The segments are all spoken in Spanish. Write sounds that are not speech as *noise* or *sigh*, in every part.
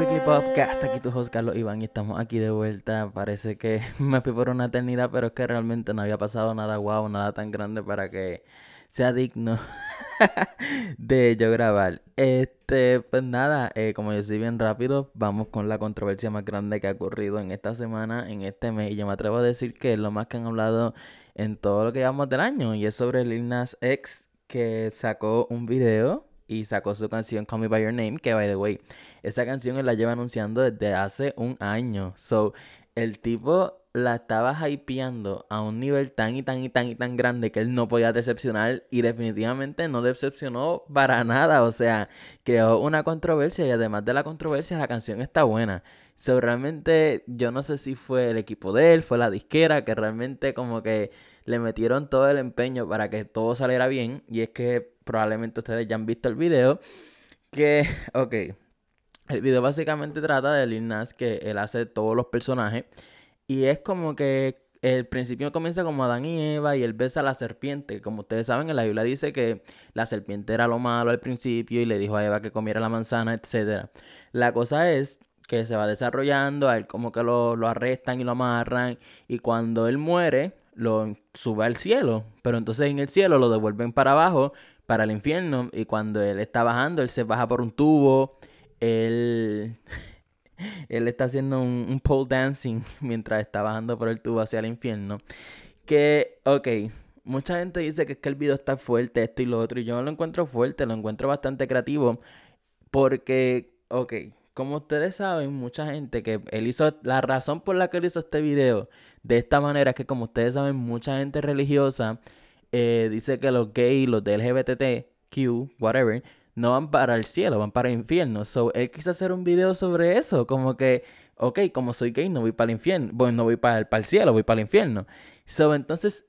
Weekly Podcast, aquí tu host Iván y estamos aquí de vuelta. Parece que *laughs* me fui por una eternidad, pero es que realmente no había pasado nada guau, nada tan grande para que sea digno *laughs* de yo grabar. Este, pues nada, eh, como yo soy bien rápido, vamos con la controversia más grande que ha ocurrido en esta semana, en este mes. Y yo me atrevo a decir que es lo más que han hablado en todo lo que llevamos del año. Y es sobre Lil Nas X, que sacó un video y sacó su canción Call Me By Your Name, que by the way, esa canción él la lleva anunciando desde hace un año. So, el tipo la estaba hypeando a un nivel tan y tan y tan y tan grande que él no podía decepcionar y definitivamente no decepcionó para nada. O sea, creó una controversia y además de la controversia la canción está buena. So, realmente yo no sé si fue el equipo de él, fue la disquera que realmente como que le metieron todo el empeño para que todo saliera bien y es que probablemente ustedes ya han visto el video que, *laughs* ok, el video básicamente trata de Lil que él hace todos los personajes y es como que el principio comienza como Adán y Eva y él besa a la serpiente. Como ustedes saben, en la Biblia dice que la serpiente era lo malo al principio y le dijo a Eva que comiera la manzana, etc. La cosa es que se va desarrollando, a él como que lo, lo arrestan y lo amarran y cuando él muere lo sube al cielo, pero entonces en el cielo lo devuelven para abajo, para el infierno y cuando él está bajando, él se baja por un tubo, él... *laughs* él está haciendo un, pole dancing *laughs* mientras está bajando por el tubo hacia el infierno. Que, ok, mucha gente dice que es que el video está fuerte, esto y lo otro, y yo no lo encuentro fuerte, lo encuentro bastante creativo, porque, ok, como ustedes saben, mucha gente que él hizo, la razón por la que él hizo este video de esta manera es que como ustedes saben, mucha gente religiosa eh, dice que los gays, los de LGBTQ, whatever, no van para el cielo, van para el infierno. So, él quiso hacer un video sobre eso, como que, ok, como soy gay, no voy para el infierno, bueno, no voy para el, para el cielo, voy para el infierno. So, entonces,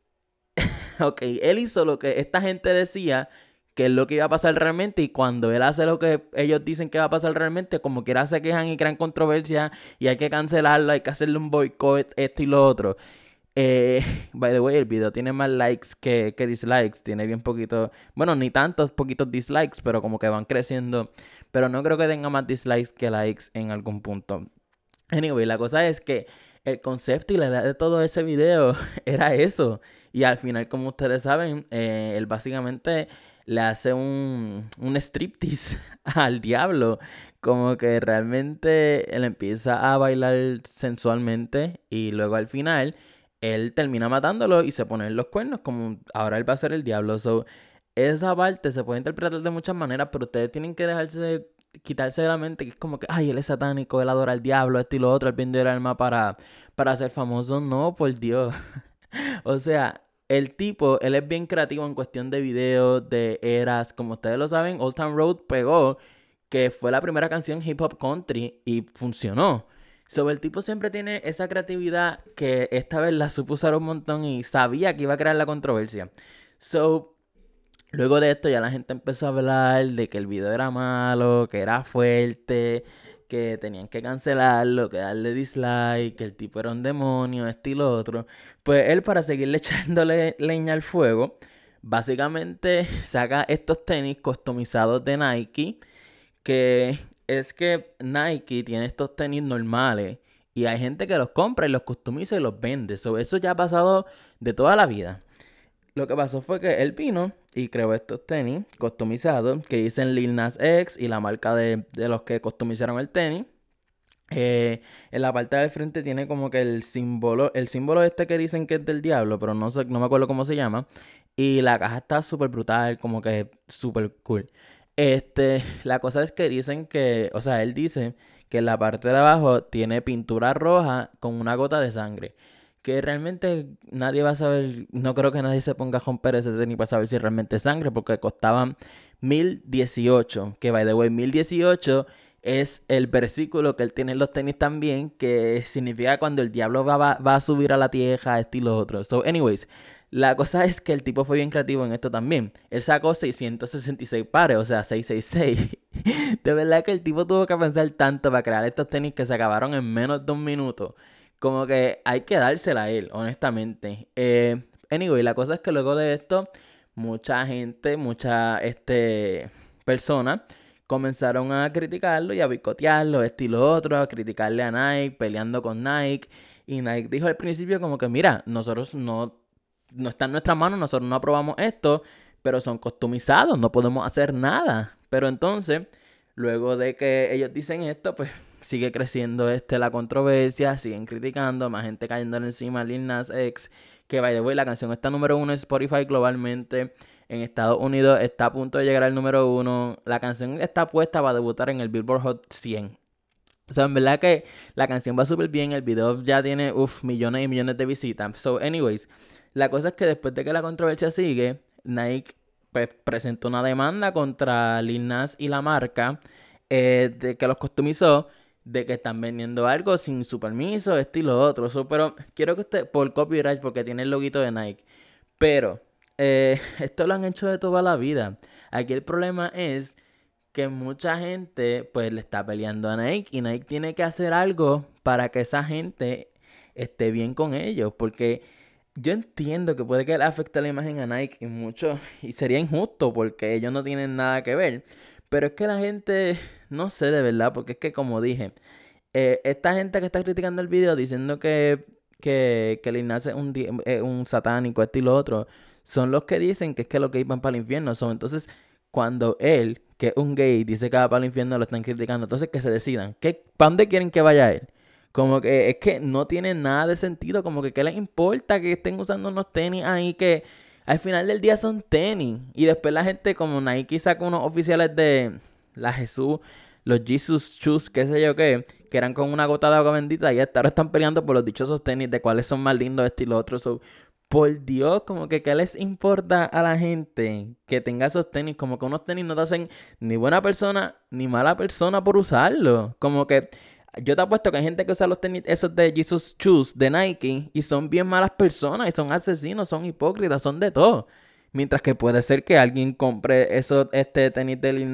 *laughs* ok, él hizo lo que esta gente decía que es lo que iba a pasar realmente y cuando él hace lo que ellos dicen que va a pasar realmente, como quiera se quejan y crean controversia y hay que cancelarlo, hay que hacerle un boicot, esto y lo otro. Eh, *laughs* by the way, el video tiene más likes que, dislikes. Tiene bien poquito. Bueno, ni tantos poquitos dislikes, pero como que van creciendo. Pero no creo que tenga más dislikes que likes en algún punto. Anyway, la cosa es que el concepto y la idea de todo ese video *laughs* era eso. Y al final, como ustedes saben, eh, él básicamente le hace un, un striptease *laughs* al diablo. Como que realmente él empieza a bailar sensualmente y luego al final él termina matándolo y se pone en los cuernos como ahora él va a ser el diablo. So, esa parte se puede interpretar de muchas maneras, pero ustedes tienen que dejarse quitarse de la mente que es como que, ay, él es satánico, él adora al diablo, esto y lo otro, él vende el alma para, para ser famoso. No, por Dios. *laughs* o sea, el tipo, él es bien creativo en cuestión de videos, de eras. Como ustedes lo saben, Old Town Road pegó, que fue la primera canción hip hop country y funcionó. So, el tipo siempre tiene esa creatividad que esta vez la supo usar un montón y sabía que iba a crear la controversia. So, luego de esto ya la gente empezó a hablar de que el video era malo, que era fuerte, que tenían que cancelarlo, que darle dislike, que el tipo era un demonio, esto y lo otro. Pues él para seguirle *laughs* echándole leña al fuego, básicamente *laughs* saca estos tenis customizados de Nike que es que Nike tiene estos tenis normales y hay gente que los compra y los customiza y los vende. eso ya ha pasado de toda la vida. Lo que pasó fue que él vino y creó estos tenis customizados que dicen Lil Nas X y la marca de, los que customizaron el tenis. Eh, en la parte del frente tiene como que el símbolo, el símbolo este que dicen que es del diablo, pero no, no me acuerdo cómo se llama. Y la caja está súper brutal, como que súper cool. Este, *laughs* la cosa es que dicen que, o sea, él dice que en la parte de abajo tiene pintura roja con una gota de sangre. Que realmente nadie va a saber, no creo que nadie se ponga a romper ese tenis para saber si realmente es sangre, porque costaban 1018. Que by the way, 1018 es el versículo que él tiene en los tenis también, que significa cuando el diablo va, va, a subir a la tierra, estilo otro. So, anyways, la cosa es que el tipo fue bien creativo en esto también. Él sacó 666 pares, o sea, 666. *laughs* de verdad que el tipo tuvo que pensar tanto para crear estos tenis que se acabaron en menos de un minuto. Como que hay que dársela a él, honestamente. Eh, anyway, la cosa es que luego de esto, mucha gente, mucha este, persona comenzaron a criticarlo y a boicotearlo, esto y lo otro, a criticarle a Nike, peleando con Nike. Y Nike dijo al principio como que, mira, nosotros no, no está en nuestras manos, nosotros no aprobamos esto, pero son customizados, no podemos hacer nada. Pero entonces, luego de que ellos dicen esto, pues sigue creciendo este, la controversia, siguen criticando, más gente cayendo encima, Lil Nas X, que by the way, la canción está número uno en Spotify globalmente. En Estados Unidos está a punto de llegar al número uno. La canción está puesta para debutar en el Billboard Hot 100. O sea, en verdad que la canción va súper bien. El video ya tiene, uff, millones y millones de visitas. So, anyways, la cosa es que después de que la controversia sigue, Nike pues, presentó una demanda contra Lil y la marca eh, de que los customizó de que están vendiendo algo sin su permiso, esto y lo otro. pero quiero que usted, por copyright, porque tiene el loguito de Nike. Pero, eh, *laughs* esto lo han hecho de toda la vida. Aquí el problema es que mucha gente, pues, le está peleando a Nike. Y Nike tiene que hacer algo para que esa gente esté bien con ellos. Porque yo entiendo que puede que le afecte la imagen a Nike y mucho. Y sería injusto porque ellos no tienen nada que ver. Pero es que la gente, no sé de verdad, porque es que como dije, eh, esta gente que está criticando el video diciendo que, que, que es un, un satánico, esto y lo otro, son los que dicen que es que los gays van para el infierno son. Entonces, cuando él, que es un gay, dice que va para el infierno, lo están criticando. Entonces, que se decidan. ¿Qué, ¿Para dónde quieren que vaya él? Como que es que no tiene nada de sentido. Como que qué les importa que estén usando unos tenis ahí que al final del día son tenis. Y después la gente, como Nike saca unos oficiales de la Jesús, los Jesus Shoes, qué sé yo qué, que eran con una gota de agua bendita. Y hasta ahora están peleando por los dichosos tenis de cuáles son más lindos, esto y lo otro. por Dios, como que qué les importa a la gente que tenga esos tenis. Como que unos tenis no te hacen ni buena persona ni mala persona por usarlo. Como que yo te apuesto que hay gente que usa los tenis esos de Jesus Shoes de Nike y son bien malas personas y son asesinos, son hipócritas, son de todo. Mientras que puede ser que alguien compre esos este tenis de Lil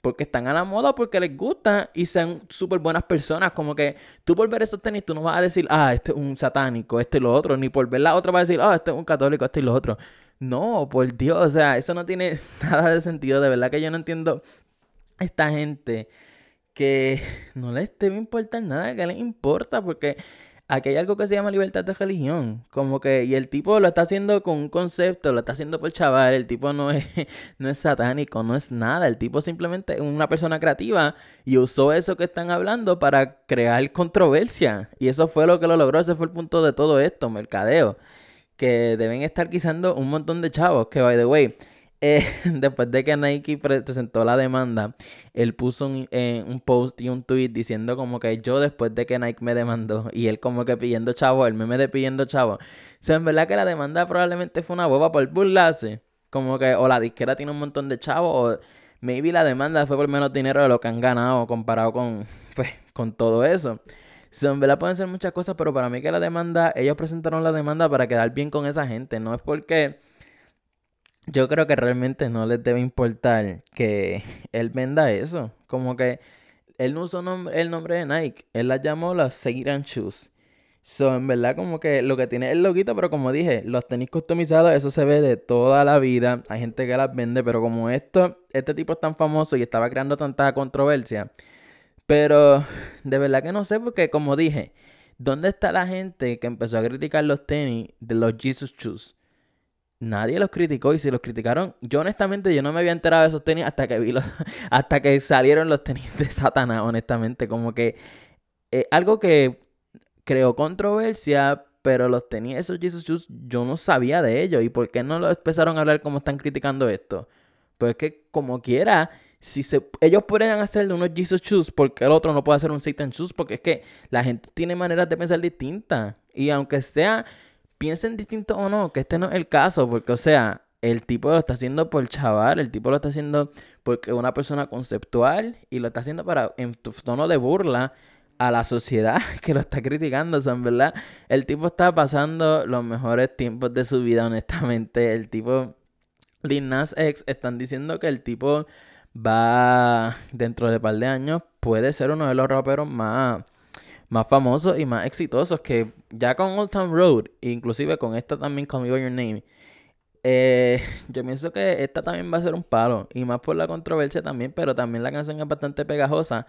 porque están a la moda, porque les gusta y sean súper buenas personas. Como que tú por ver esos tenis, tú no vas a decir, ah, este es un satánico, este y lo otro. Ni por ver la otra vas a decir, ah, este es un católico, este y lo otro. No, por Dios, o sea, eso no tiene *laughs* nada de sentido. De verdad que yo no entiendo esta gente que *laughs* no les debe importar nada, que les importa, porque aquí hay algo que se llama libertad de religión. Como que, y el tipo lo está haciendo con un concepto, lo está haciendo por chaval, el tipo no es, *laughs* no es satánico, no es nada. El tipo simplemente es una persona creativa y usó eso que están hablando para crear controversia. Y eso fue lo que lo logró, ese fue el punto de todo esto, mercadeo. Que deben estar quizando un montón de chavos, que by the way eh, *laughs* después de que Nike presentó la demanda, él puso un, eh, un, post y un tweet diciendo como que yo después de que Nike me demandó y él como que pidiendo chavo, el meme de pidiendo chavo. O sea, en verdad que la demanda probablemente fue una boba por burlarse. Como que o la disquera tiene un montón de chavos o maybe la demanda fue por menos dinero de lo que han ganado comparado con, *laughs* pues, con todo eso. O en verdad pueden ser muchas cosas, pero para mí que la demanda, ellos presentaron la demanda para quedar bien con esa gente. No es porque yo creo que realmente no les debe importar que *laughs* él venda eso. Como que él no usó el nombre de Nike, él las llamó las Seiran Shoes. So, en verdad, como que lo que tiene es el loguito, pero como dije, los tenis customizados, eso se ve de toda la vida. Hay gente que las vende, pero como esto, este tipo es tan famoso y estaba creando tanta controversia. Pero de verdad que no sé, porque como dije, ¿dónde está la gente que empezó a criticar los tenis de los Jesus Shoes? Nadie los criticó y si los criticaron, yo honestamente yo no me había enterado de esos tenis hasta que vi los, *laughs* hasta que salieron los tenis de Satanás, honestamente, como que eh, algo que creó controversia, pero los tenis esos Jesus Shoes yo no sabía de ellos y por qué no lo empezaron a hablar como están criticando esto. Pues es que como quiera, si se, ellos podrían hacer unos Jesus Shoes, porque el otro no puede hacer un Satan Shoes, porque es que la gente tiene maneras de pensar distintas. Y aunque sea piensen distinto o no, que este no es el caso, porque, o sea, el tipo lo está haciendo por chaval, el tipo lo está haciendo porque es una persona conceptual y lo está haciendo para, en tono de burla a la sociedad *laughs* que lo está criticando. O sea, verdad, el tipo está pasando los mejores tiempos de su vida, honestamente. El tipo, Lil Nas X, están diciendo que el tipo va, dentro de un par de años, puede ser uno de los raperos más más famosos y más exitosos que ya con Old Town Road, inclusive con esta también Call Me By Your Name, eh, *laughs* yo pienso que esta también va a ser un palo. Y más por la controversia también, pero también la canción es bastante pegajosa.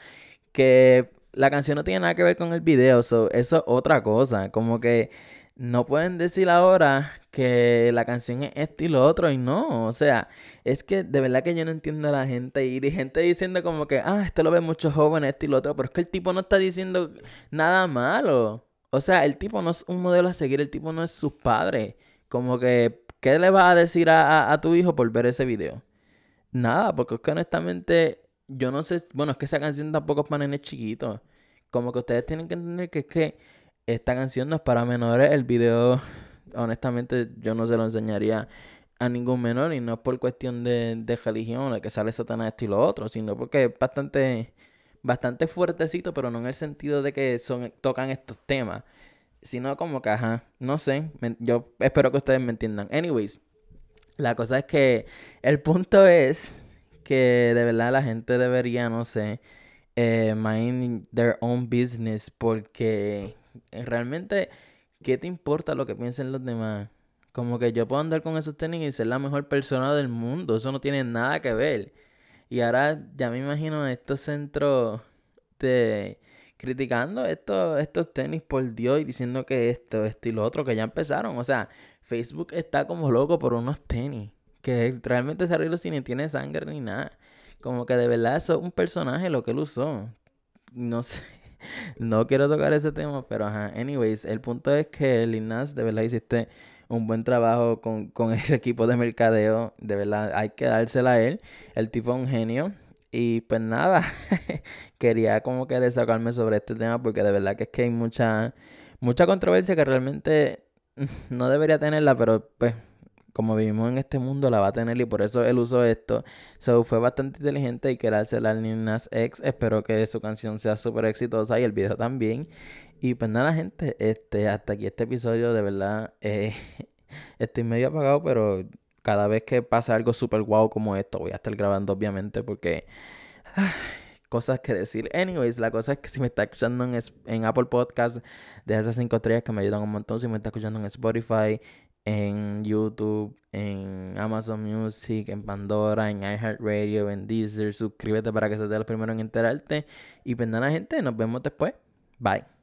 Que la canción no tiene nada que ver con el video, eso es otra cosa. Como que no pueden decir ahora que la canción es esto y lo otro y no. O sea, es que de verdad que yo no entiendo a la gente y de gente diciendo como que, ah, esto lo ven muchos jóvenes, esto y lo otro, pero es que el tipo no está diciendo nada malo. O sea, el tipo no es un modelo a seguir, el tipo no es su padre. Como que, ¿qué le vas a decir a, a tu hijo por ver ese video? Nada, porque es que honestamente, yo no sé, bueno, es que esa canción tampoco es para nenes chiquitos. Como que ustedes tienen que entender que es que esta canción no es para menores. El video, honestamente, yo no se lo enseñaría a ningún menor. Y no es por cuestión de, de religión, de que sale Satanás esto y lo otro, sino porque es bastante, bastante fuertecito, pero no en el sentido de que son, tocan estos temas. Sino como que, ajá, no sé. yo espero que ustedes me entiendan. Anyways, la cosa es que el punto es que de verdad la gente debería, no sé, eh, mind their own business porque realmente, ¿qué te importa lo que piensen los demás? Como que yo puedo andar con esos tenis y ser la mejor persona del mundo. Eso no tiene nada que ver. Y ahora ya me imagino estos centros de criticando estos, estos tenis por Dios y diciendo que esto, esto y lo otro, que ya empezaron. O sea, Facebook está como loco por unos tenis. Que realmente ese arreglo si ni tiene sangre ni nada. Como que de verdad eso es un personaje lo que él usó. No *laughs* sé no quiero tocar ese tema, pero ajá. Anyways, el punto es que Lil Nas, de verdad hiciste un buen trabajo con, con *laughs* ese equipo de mercadeo. De verdad, hay que dársela a él. El tipo es un genio. Y pues nada, *laughs* quería como que desahogarme sobre este tema porque de verdad que es que hay mucha, mucha controversia que realmente *laughs* no debería tenerla, pero pues como vivimos en este mundo, la va a tener y por eso él usó esto. So, fue bastante inteligente y quería hacer a Lil Nas X. Espero que su canción sea súper exitosa y el video también. Y pues nada, gente, este, hasta aquí este episodio, de verdad, eh, *laughs* estoy medio apagado, pero cada vez que pasa algo súper guau como esto, voy a estar grabando, obviamente, porque... cosas que decir. Anyways, la cosa es que si me está escuchando en, en Apple Podcast, deja esas cinco estrellas que me ayudan un montón. Si me está escuchando en Spotify, en YouTube, en Amazon Music, en Pandora, en iHeartRadio, en Deezer. Suscríbete para que seas de los primeros en enterarte. Y pues nada, gente, nos vemos después. Bye.